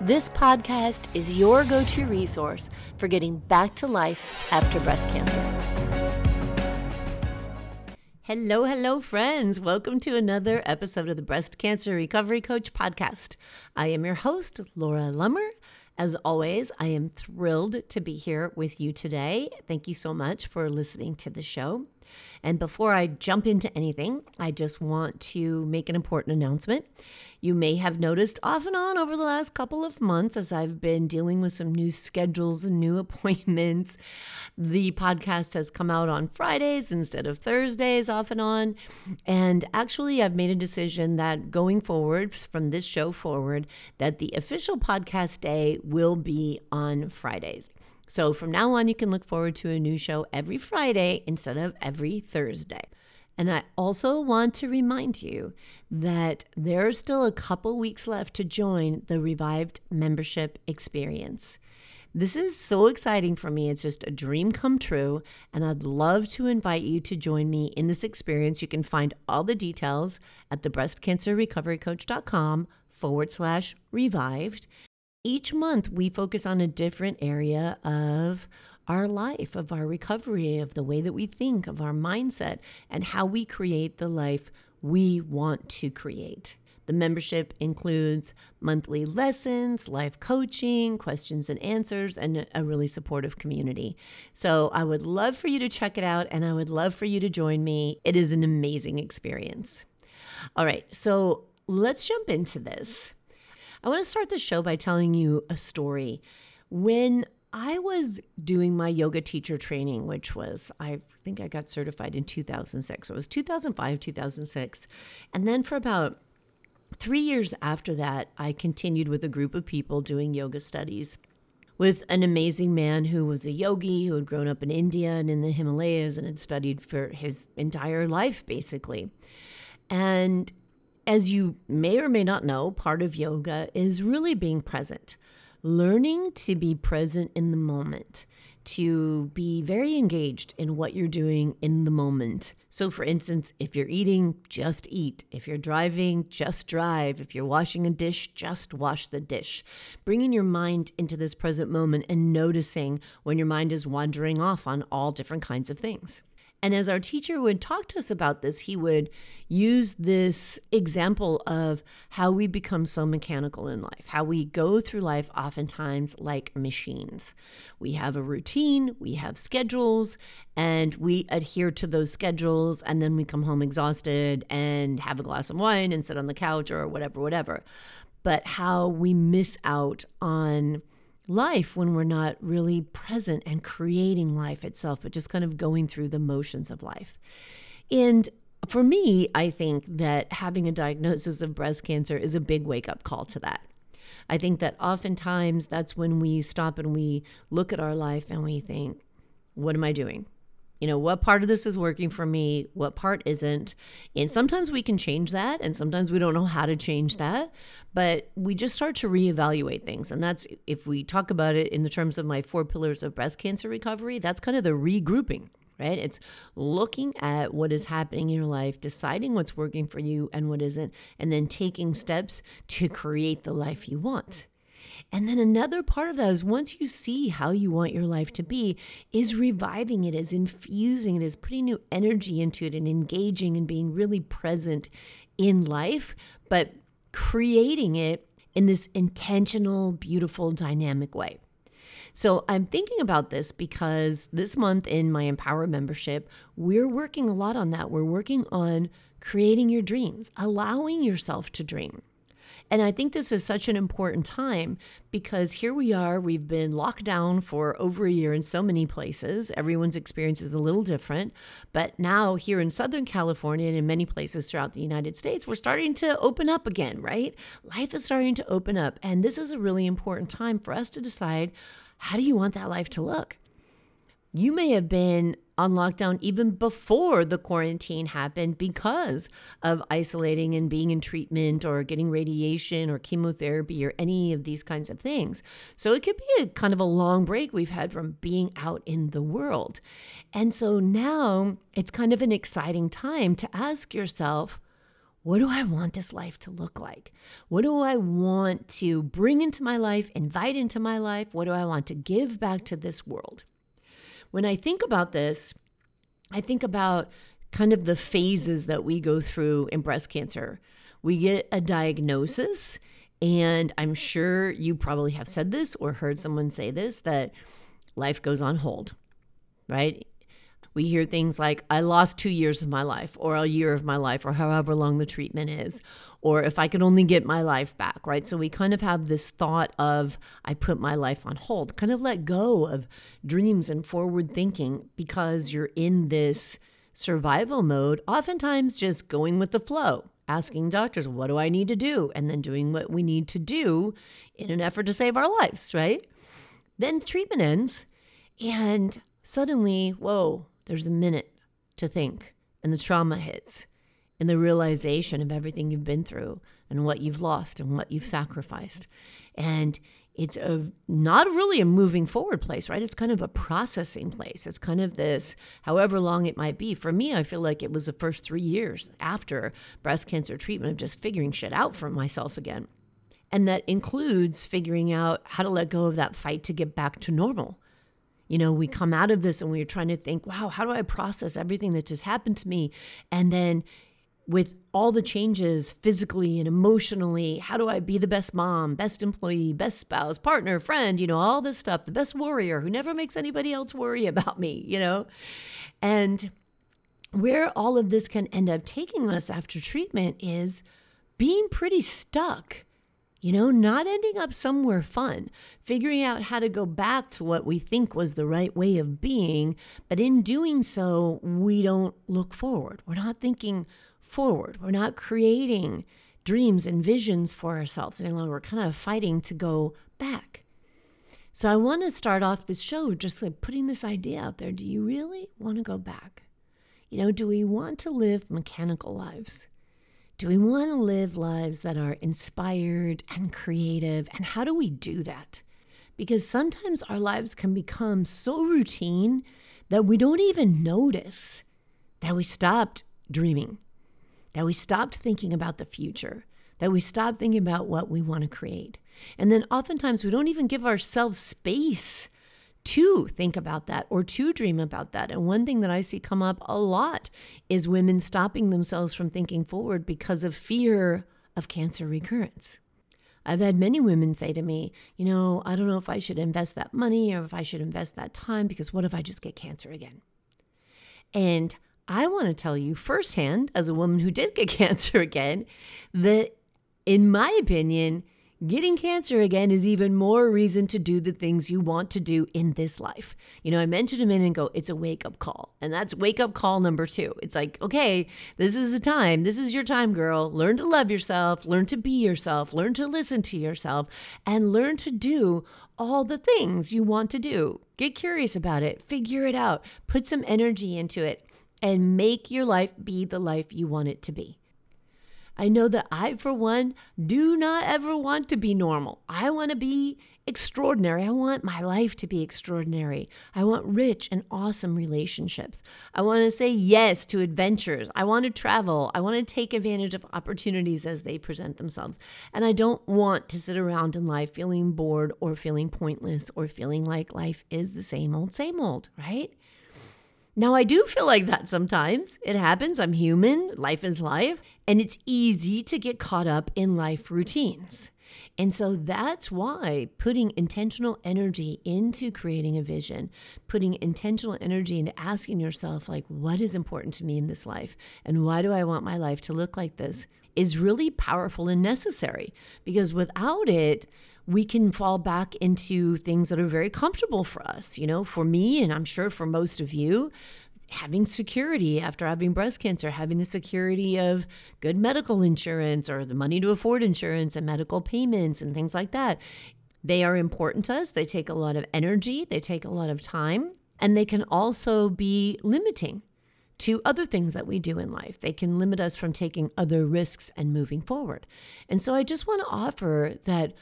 This podcast is your go to resource for getting back to life after breast cancer. Hello, hello, friends. Welcome to another episode of the Breast Cancer Recovery Coach podcast. I am your host, Laura Lummer. As always, I am thrilled to be here with you today. Thank you so much for listening to the show. And before I jump into anything, I just want to make an important announcement. You may have noticed off and on over the last couple of months as I've been dealing with some new schedules and new appointments. The podcast has come out on Fridays instead of Thursdays off and on. And actually, I've made a decision that going forward, from this show forward, that the official podcast day will be on Fridays. So from now on, you can look forward to a new show every Friday instead of every Thursday. And I also want to remind you that there are still a couple weeks left to join the Revived membership experience. This is so exciting for me. It's just a dream come true. And I'd love to invite you to join me in this experience. You can find all the details at the breastcancerrecoverycoach.com forward slash revived. Each month, we focus on a different area of our life, of our recovery, of the way that we think, of our mindset, and how we create the life we want to create. The membership includes monthly lessons, live coaching, questions and answers, and a really supportive community. So I would love for you to check it out and I would love for you to join me. It is an amazing experience. All right, so let's jump into this. I want to start the show by telling you a story. When I was doing my yoga teacher training, which was, I think I got certified in 2006. So it was 2005, 2006. And then for about three years after that, I continued with a group of people doing yoga studies with an amazing man who was a yogi who had grown up in India and in the Himalayas and had studied for his entire life, basically. And as you may or may not know, part of yoga is really being present, learning to be present in the moment, to be very engaged in what you're doing in the moment. So, for instance, if you're eating, just eat. If you're driving, just drive. If you're washing a dish, just wash the dish. Bringing your mind into this present moment and noticing when your mind is wandering off on all different kinds of things. And as our teacher would talk to us about this, he would use this example of how we become so mechanical in life, how we go through life oftentimes like machines. We have a routine, we have schedules, and we adhere to those schedules, and then we come home exhausted and have a glass of wine and sit on the couch or whatever, whatever. But how we miss out on life when we're not really present and creating life itself, but just kind of going through the motions of life. And for me, I think that having a diagnosis of breast cancer is a big wake up call to that. I think that oftentimes that's when we stop and we look at our life and we think, what am I doing? You know, what part of this is working for me, what part isn't. And sometimes we can change that, and sometimes we don't know how to change that. But we just start to reevaluate things. And that's, if we talk about it in the terms of my four pillars of breast cancer recovery, that's kind of the regrouping. Right? It's looking at what is happening in your life, deciding what's working for you and what isn't, and then taking steps to create the life you want. And then another part of that is once you see how you want your life to be, is reviving it, is infusing it, is putting new energy into it and engaging and being really present in life, but creating it in this intentional, beautiful, dynamic way. So I'm thinking about this because this month in my Empower membership, we're working a lot on that. We're working on creating your dreams, allowing yourself to dream. And I think this is such an important time because here we are, we've been locked down for over a year in so many places. Everyone's experience is a little different. But now, here in Southern California and in many places throughout the United States, we're starting to open up again, right? Life is starting to open up. And this is a really important time for us to decide how do you want that life to look? You may have been on lockdown even before the quarantine happened because of isolating and being in treatment or getting radiation or chemotherapy or any of these kinds of things. So it could be a kind of a long break we've had from being out in the world. And so now it's kind of an exciting time to ask yourself, what do I want this life to look like? What do I want to bring into my life, invite into my life? What do I want to give back to this world? When I think about this, I think about kind of the phases that we go through in breast cancer. We get a diagnosis, and I'm sure you probably have said this or heard someone say this that life goes on hold, right? We hear things like, I lost two years of my life, or a year of my life, or however long the treatment is, or if I could only get my life back, right? So we kind of have this thought of, I put my life on hold, kind of let go of dreams and forward thinking because you're in this survival mode, oftentimes just going with the flow, asking doctors, what do I need to do? And then doing what we need to do in an effort to save our lives, right? Then the treatment ends, and suddenly, whoa, there's a minute to think, and the trauma hits, and the realization of everything you've been through, and what you've lost, and what you've sacrificed. And it's a not really a moving forward place, right? It's kind of a processing place. It's kind of this, however long it might be. For me, I feel like it was the first three years after breast cancer treatment of just figuring shit out for myself again. And that includes figuring out how to let go of that fight to get back to normal you know, we mm. come out of this and we're trying to think, wow, how do I process everything that just happened to me? And then with all the changes physically and emotionally, how do I be the best mom, best employee, best spouse, partner, friend, you know, all this stuff, the best warrior who never makes anybody else worry about me, you know? And where all of this can end up taking us after treatment is being pretty stuck you know, not ending up somewhere fun, figuring out how to go back to what we think was the right way of being. But in doing so, we don't look forward. We're not thinking forward. We're not creating dreams and visions for ourselves any longer. We're kind of fighting to go back. So I want to start off this show just like putting this idea out there. Do you really want to go back? You know, do we want to live mechanical lives? Do we want to live lives that are inspired and creative? And how do we do that? Because sometimes our lives can become so routine that we don't even notice that we stopped dreaming, that we stopped thinking about the future, that we stopped thinking about what we want to create. And then oftentimes we don't even give ourselves space to think about that or to dream about that. And one thing that I see come up a lot is women stopping themselves from thinking forward because of fear of cancer recurrence. I've had many women say to me, you know, I don't know if I should invest that money or if I should invest that time because what if I just get cancer again? And I want to tell you firsthand, as a woman who did get cancer again, that in my opinion, Getting cancer again is even more reason to do the things you want to do in this life. You know, I mentioned a minute ago, it's a wake up call. And that's wake up call number two. It's like, okay, this is the time. This is your time, girl. Learn to love yourself, learn to be yourself, learn to listen to yourself, and learn to do all the things you want to do. Get curious about it, figure it out, put some energy into it, and make your life be the life you want it to be. I know that I, for one, do not ever want to be normal. I want to be extraordinary. I want my life to be extraordinary. I want rich and awesome relationships. I want to say yes to adventures. I want to travel. I want to take advantage of opportunities as they present themselves. And I don't want to sit around in life feeling bored or feeling pointless or feeling like life is the same old, same old, right? Now, I do feel like that sometimes. It happens. I'm human. Life is life. And it's easy to get caught up in life routines. And so that's why putting intentional energy into creating a vision, putting intentional energy into asking yourself, like, what is important to me in this life? And why do I want my life to look like this? is really powerful and necessary because without it, we can fall back into things that are very comfortable for us. You know, for me, and I'm sure for most of you, having security after having breast cancer, having the security of good medical insurance or the money to afford insurance and medical payments and things like that. They are important to us. They take a lot of energy, they take a lot of time, and they can also be limiting to other things that we do in life. They can limit us from taking other risks and moving forward. And so I just want to offer that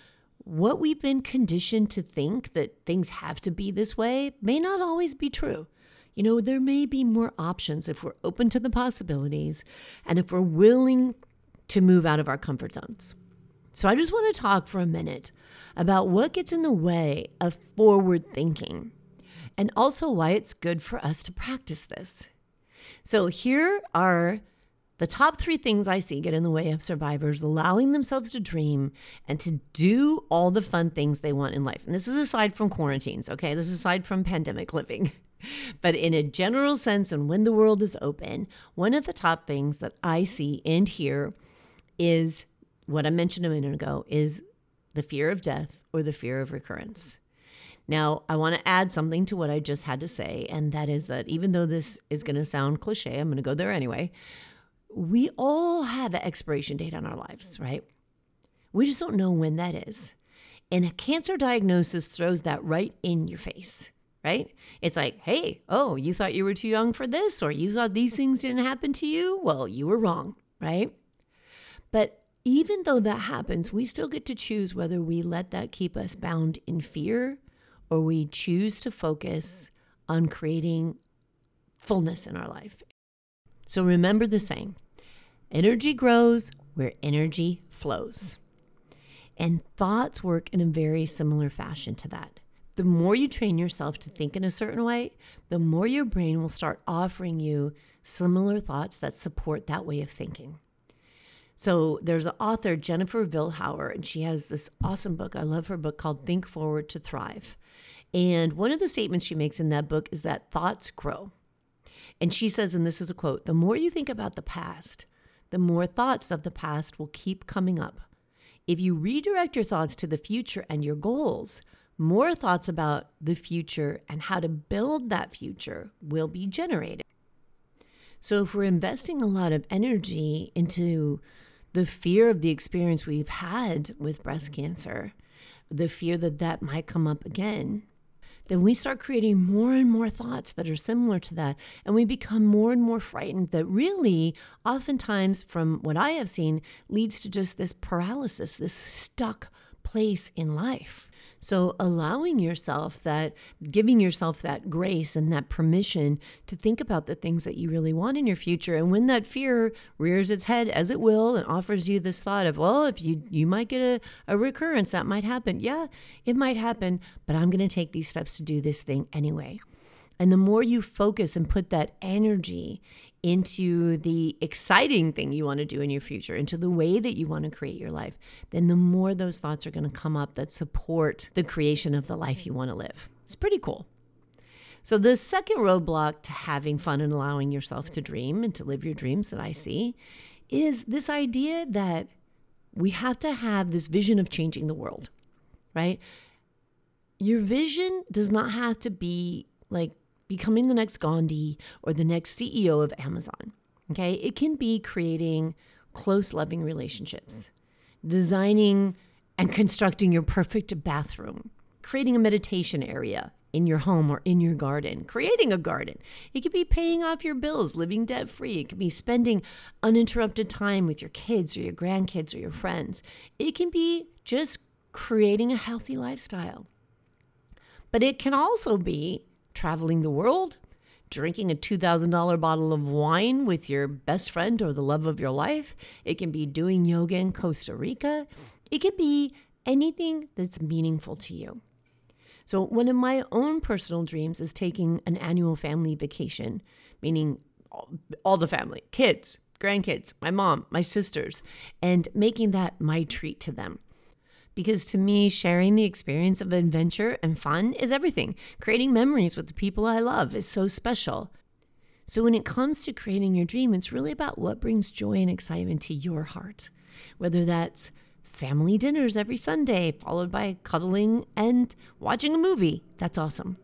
what we've been conditioned to think that things have to be this way may not always be true. You know, there may be more options if we're open to the possibilities and if we're willing to move out of our comfort zones. So, I just want to talk for a minute about what gets in the way of forward thinking and also why it's good for us to practice this. So, here are the top three things I see get in the way of survivors allowing themselves to dream and to do all the fun things they want in life. And this is aside from quarantines, okay? This is aside from pandemic living. But in a general sense, and when the world is open, one of the top things that I see and hear is what I mentioned a minute ago is the fear of death or the fear of recurrence. Now, I want to add something to what I just had to say, and that is that even though this is going to sound cliche, I'm going to go there anyway. We all have an expiration date on our lives, right? We just don't know when that is. And a cancer diagnosis throws that right in your face right? It's like, hey, oh, you thought you were too young for this, or you thought these things didn't happen to you? Well, you were wrong, right? But even though that happens, we still get to choose whether we let that keep us bound in fear or we choose to focus on creating fullness in our life. So remember the saying energy grows where energy flows. And thoughts work in a very similar fashion to that the more you train yourself to think in a certain way, the more your brain will start offering you similar thoughts that support that way of thinking. So there's an author, Jennifer Vilhauer, and she has this awesome book. I love her book called Think Forward to Thrive. And one of the statements she makes in that book is that thoughts grow. And she says, and this is a quote the more you think about the past, the more thoughts of the past will keep coming up. If you redirect your thoughts to the future and your goals, more thoughts about the future and how to build that future will be generated. So, if we're investing a lot of energy into the fear of the experience we've had with breast cancer, the fear that that might come up again, then we start creating more and more thoughts that are similar to that. And we become more and more frightened that really, oftentimes, from what I have seen, leads to just this paralysis, this stuck place in life. So, allowing yourself that, giving yourself that grace and that permission to think about the things that you really want in your future. And when that fear rears its head, as it will, and offers you this thought of, well, if you, you might get a, a recurrence, that might happen. Yeah, it might happen, but I'm to take these steps to do this thing anyway. And the more you focus and put that energy into the exciting thing you want to do in your future, into the way that you want to create your life, then the more those thoughts are going to come up that support the creation of the life you want to live. It's pretty cool. So, the second roadblock to having fun and allowing yourself to dream and to live your dreams that I see is this idea that we have to have this vision of changing the world, right? Your vision does not have to be like becoming the next Gandhi or the next CEO of Amazon. Okay. It can be creating close, loving relationships, designing and constructing your perfect bathroom, creating a meditation area in your home or in your garden, creating a garden. It could be paying off your bills, living debt free. It could be spending uninterrupted time with your kids or your grandkids or your friends. It can be just creating a healthy lifestyle. But it can also be traveling the world, drinking a $2,000 bottle of wine with your best friend or the love of your life. It can be doing yoga in Costa Rica. It can be anything that's meaningful to you. So, one of my own personal dreams is taking an annual family vacation, meaning all the family, kids, grandkids, my mom, my sisters, and making that my treat to them because to me, sharing the experience of adventure and fun is everything. Creating memories with the people I love is so special. So, when it comes to creating your dream, it's really about what brings joy and excitement to your heart, whether that's family dinners every Sunday, followed by cuddling and watching a movie. That's awesome.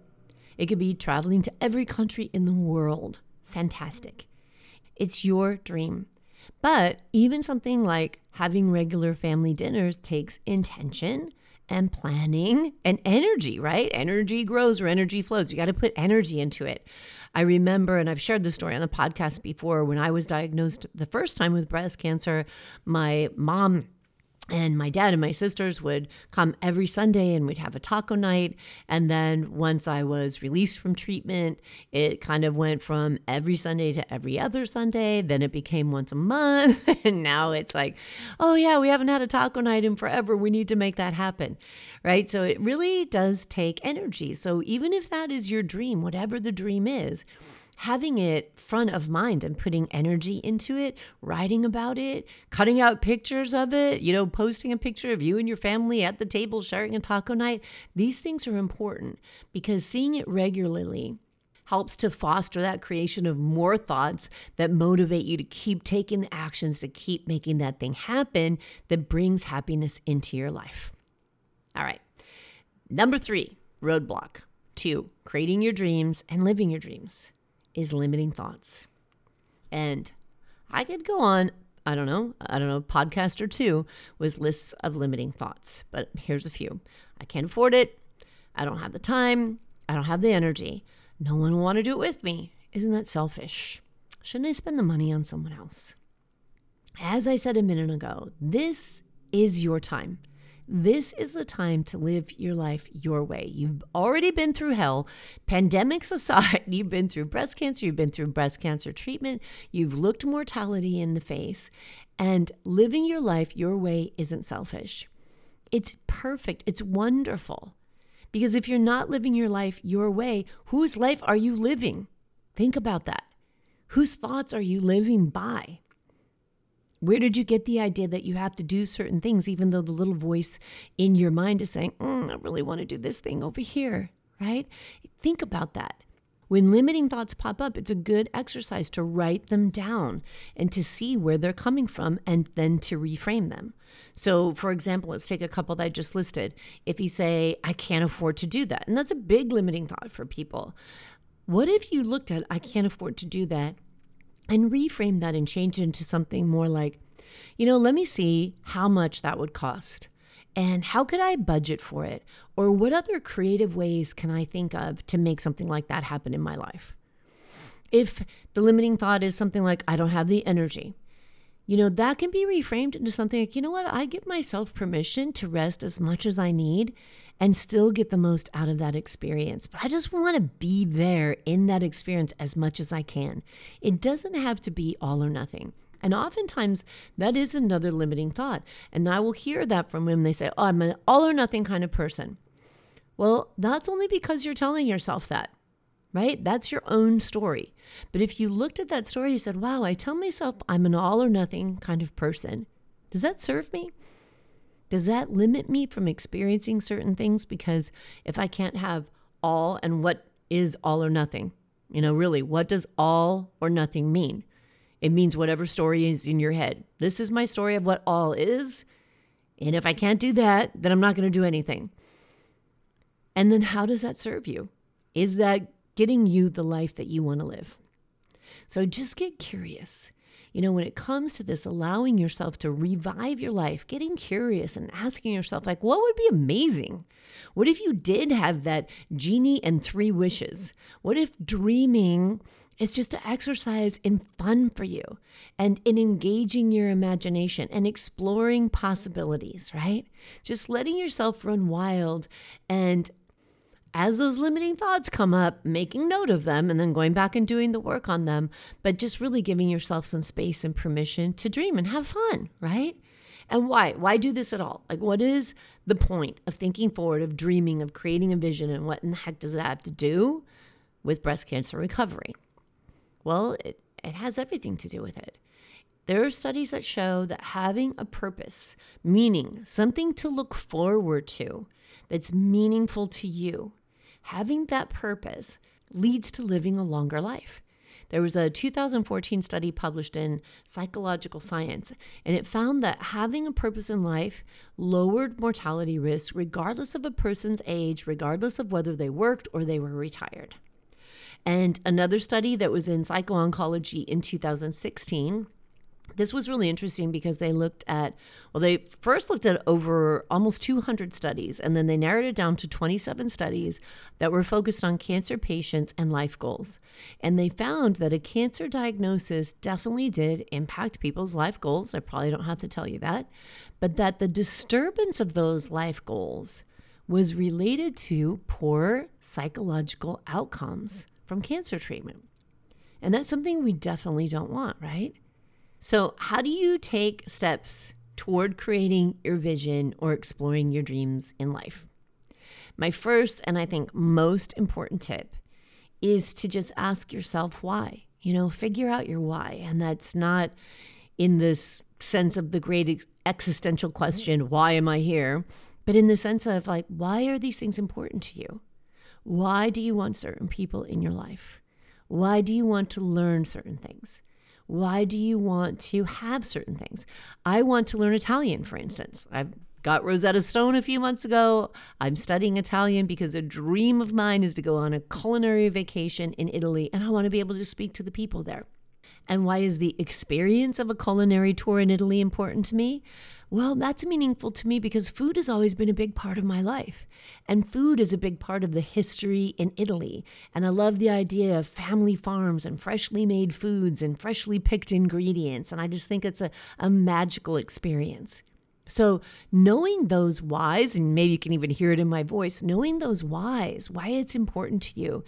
It could be traveling to every country in the world. Fantastic. It's your dream. But even something like having regular family dinners takes intention and planning and energy, right? Energy grows or energy flows. You got to put energy into it. I remember, and I've shared this story on the podcast before, when I was diagnosed the first time with breast cancer, my mom and my dad and my sisters would come every Sunday and we'd have a taco night. And then once I was released from treatment, it kind of went from every Sunday to every other Sunday. Then it became once a month. And now it's like, oh, yeah, we haven't had a taco night in forever. We need to make that happen. Right. So it really does take energy. So even if that is your dream, whatever the dream is, having it front of mind and putting energy into it, writing about it, cutting out pictures of it, you know, posting a picture of you and your family at the table sharing a taco night, these things are important because seeing it regularly helps to foster that creation of more thoughts that motivate you to keep taking the actions to keep making that thing happen that brings happiness into your life. All right. Number three, roadblock. Two, creating your dreams and living your dreams is limiting thoughts. And I could go on, I don't know, I don't know, podcast or two with lists of limiting thoughts, but here's a few. I can't afford it. I don't have the time. I don't have the energy. No one will want to do it with me. Isn't that selfish? Shouldn't I spend the money on someone else? As I said a minute ago, this is your time. This is the time to live your life your way. You've already been through hell. Pandemics aside, you've been through breast cancer, you've been through breast cancer treatment, you've looked mortality in the face, and living your life your way isn't selfish. It's perfect, it's wonderful. Because if you're not living your life your way, whose life are you living? Think about that. Whose thoughts are you living by? Where did you get the idea that you have to do certain things, even though the little voice in your mind is saying, mm, I really want to do this thing over here, right? Think about that. When limiting thoughts pop up, it's a good exercise to write them down and to see where they're coming from and then to reframe them. So, for example, let's take a couple that I just listed. If you say, I can't afford to do that, and that's a big limiting thought for people. What if you looked at, I can't afford to do that, and reframe that and change it into something more like, you know, let me see how much that would cost. And how could I budget for it? Or what other creative ways can I think of to make something like that happen in my life? If the limiting thought is something like, I don't have the energy, you know, that can be reframed into something like, you know what, I give myself permission to rest as much as I need and still get the most out of that experience. But I just want to be there in that experience as much as I can. It doesn't have to be all or nothing. And oftentimes that is another limiting thought. And I will hear that from women. They say, Oh, I'm an all or nothing kind of person. Well, that's only because you're telling yourself that, right? That's your own story. But if you looked at that story, you said, Wow, I tell myself I'm an all or nothing kind of person. Does that serve me? Does that limit me from experiencing certain things? Because if I can't have all, and what is all or nothing? You know, really, what does all or nothing mean? It means whatever story is in your head. This is my story of what all is. And if I can't do that, then I'm not going to do anything. And then how does that serve you? Is that getting you the life that you want to live? So just get curious. You know, when it comes to this, allowing yourself to revive your life, getting curious and asking yourself, like, what would be amazing? What if you did have that genie and three wishes? What if dreaming is just an exercise in fun for you and in engaging your imagination and exploring possibilities, right? Just letting yourself run wild and as those limiting thoughts come up, making note of them and then going back and doing the work on them, but just really giving yourself some space and permission to dream and have fun, right? And why? Why do this at all? Like, what is the point of thinking forward, of dreaming, of creating a vision, and what in the heck does that have to do with breast cancer recovery? Well, it, it has everything to do with it. There are studies that show that having a purpose, meaning something to look forward to that's meaningful to you, having that purpose leads to living a longer life. There was a 2014 study published in Psychological Science, and it found that having a purpose in life lowered mortality risk regardless of a person's age, regardless of whether they worked or they were retired. And another study that was in Psycho-Oncology in 2016 this was really interesting because they looked at, well, they first looked at over almost 200 studies, and then they narrowed it down to 27 studies that were focused on cancer patients and life goals. And they found that a cancer diagnosis definitely did impact people's life goals. I probably don't have to tell you that, but that the disturbance of those life goals was related to poor psychological outcomes from cancer treatment. And that's something we definitely don't want, right? So, how do you take steps toward creating your vision or exploring your dreams in life? My first and I think most important tip is to just ask yourself why. You know, figure out your why. And that's not in this sense of the great existential question, why am I here? But in the sense of like, why are these things important to you? Why do you want certain people in your life? Why do you want to learn certain things? Why do you want to have certain things? I want to learn Italian, for instance. I've got Rosetta Stone a few months ago. I'm studying Italian because a dream of mine is to go on a culinary vacation in Italy and I want to be able to speak to the people there. And why is the experience of a culinary tour in Italy important to me? Well, that's meaningful to me because food has always been a big part of my life. And food is a big part of the history in Italy. And I love the idea of family farms and freshly made foods and freshly picked ingredients. And I just think it's a, a magical experience. So, knowing those whys, and maybe you can even hear it in my voice, knowing those whys, why it's important to you,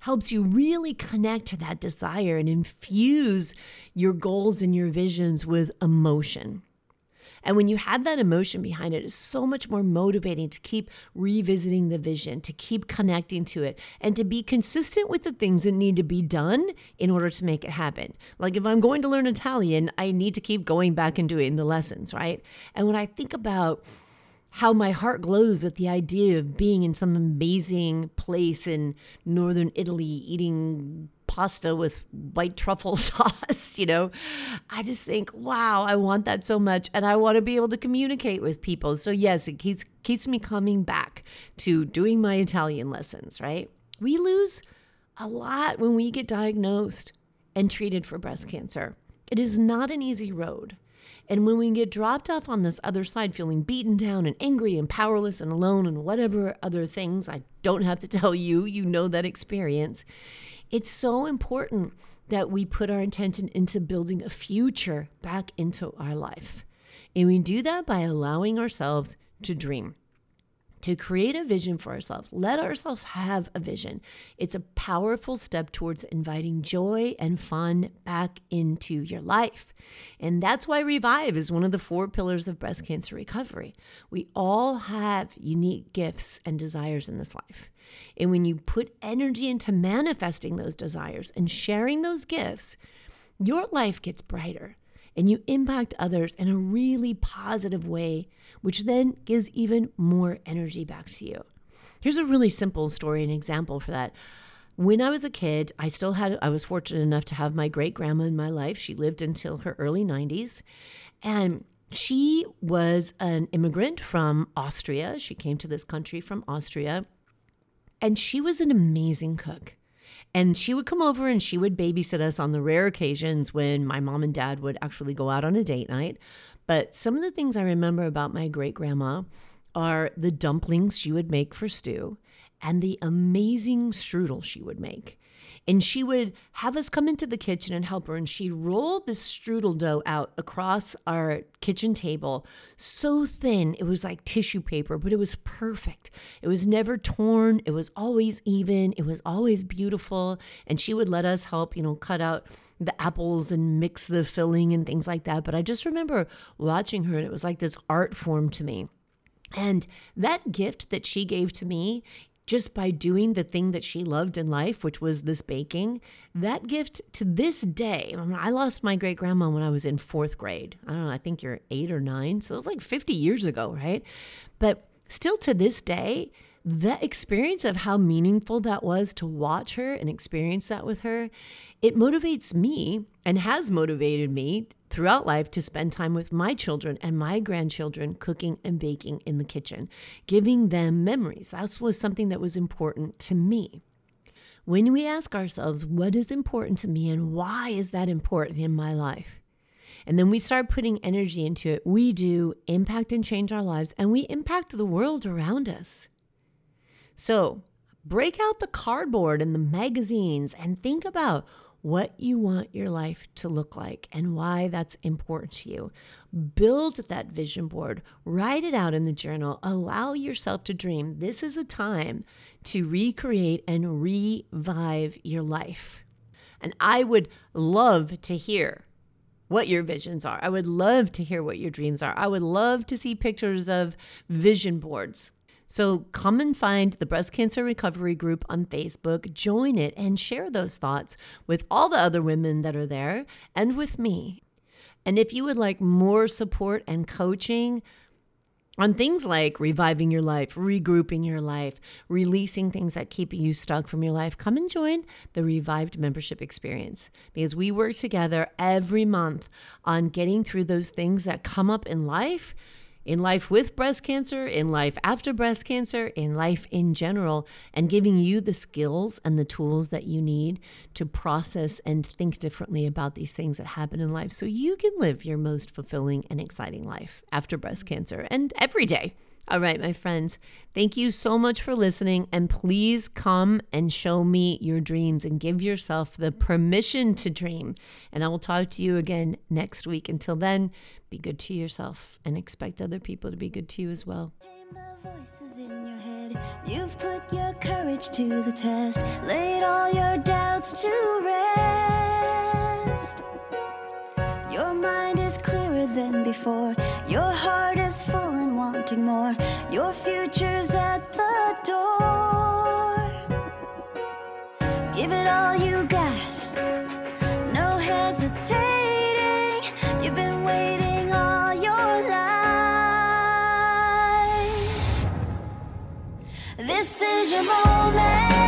helps you really connect to that desire and infuse your goals and your visions with emotion. And when you have that emotion behind it, it's so much more motivating to keep revisiting the vision, to keep connecting to it, and to be consistent with the things that need to be done in order to make it happen. Like if I'm going to learn Italian, I need to keep going back and doing the lessons, right? And when I think about how my heart glows at the idea of being in some amazing place in northern Italy eating pasta with white truffle sauce, you know. I just think, wow, I want that so much and I want to be able to communicate with people. So yes, it keeps keeps me coming back to doing my Italian lessons, right? We lose a lot when we get diagnosed and treated for breast cancer. It is not an easy road. And when we get dropped off on this other side, feeling beaten down and angry and powerless and alone and whatever other things I don't have to tell you, you know that experience. It's so important that we put our intention into building a future back into our life. And we do that by allowing ourselves to dream to create a vision for ourselves. Let ourselves have a vision. It's a powerful step towards inviting joy and fun back into your life. And that's why Revive is one of the four pillars of breast cancer recovery. We all have unique gifts and desires in this life. And when you put energy into manifesting those desires and sharing those gifts, your life gets brighter and you impact others in a really positive way, which then gives even more energy back to you. Here's a really simple story and example for that. When I was a kid, I still had, I was fortunate enough to have my great grandma in my life. She lived until her early 90s. And she was an immigrant from Austria. She came to this country from Austria. And she was an amazing cook. And she would come over and she would babysit us on the rare occasions when my mom and dad would actually go out on a date night. But some of the things I remember about my great grandma are the dumplings she would make for stew and the amazing strudel she would make. And she would have us come into the kitchen and help her, and she'd roll the strudel dough out across our kitchen table so thin it was like tissue paper, but it was perfect. It was never torn, it was always even, it was always beautiful. And she would let us help, you know, cut out the apples and mix the filling and things like that. But I just remember watching her, and it was like this art form to me. And that gift that she gave to me just by doing the thing that she loved in life, which was this baking, that gift to this day, I, mean, I lost my great grandma when I was in fourth grade. I don't know, I think you're eight or nine. So it was like 50 years ago, right? But still to this day, the experience of how meaningful that was to watch her and experience that with her, it motivates me and has motivated me throughout life to spend time with my children and my grandchildren cooking and baking in the kitchen, giving them memories. That was something that was important to me. When we ask ourselves, what is important to me and why is that important in my life? And then we start putting energy into it, we do impact and change our lives and we impact the world around us. So break out the cardboard and the magazines and think about what you want your life to look like and why that's important to you. Build that vision board, write it out in the journal, allow yourself to dream. This is a time to recreate and revive your life. And I would love to hear what your visions are. I would love to hear what your dreams are. I would love to see pictures of vision boards. So come and find the Breast Cancer Recovery Group on Facebook, join it, and share those thoughts with all the other women that are there and with me. And if you would like more support and coaching, on things like reviving your life, regrouping your life, releasing things that keep you stuck from your life, come and join the Revived membership experience because we work together every month on getting through those things that come up in life in life with breast cancer, in life after breast cancer, in life in general, and giving you the skills and the tools that you need to process and think differently about these things that happen in life so you can live your most fulfilling and exciting life after breast cancer and every day. All right, my friends, thank you so much for listening. And please come and show me your dreams and give yourself the permission to dream. And I will talk to you again next week. Until then, be good to yourself and expect other people to be good to you as well. You've put your courage to the test, laid all your doubts to rest. Your mind is clearer than before, your heart is full wanting more. Your future's at the door. Give it all you got, no hesitating. You've been waiting all your life. This is your moment.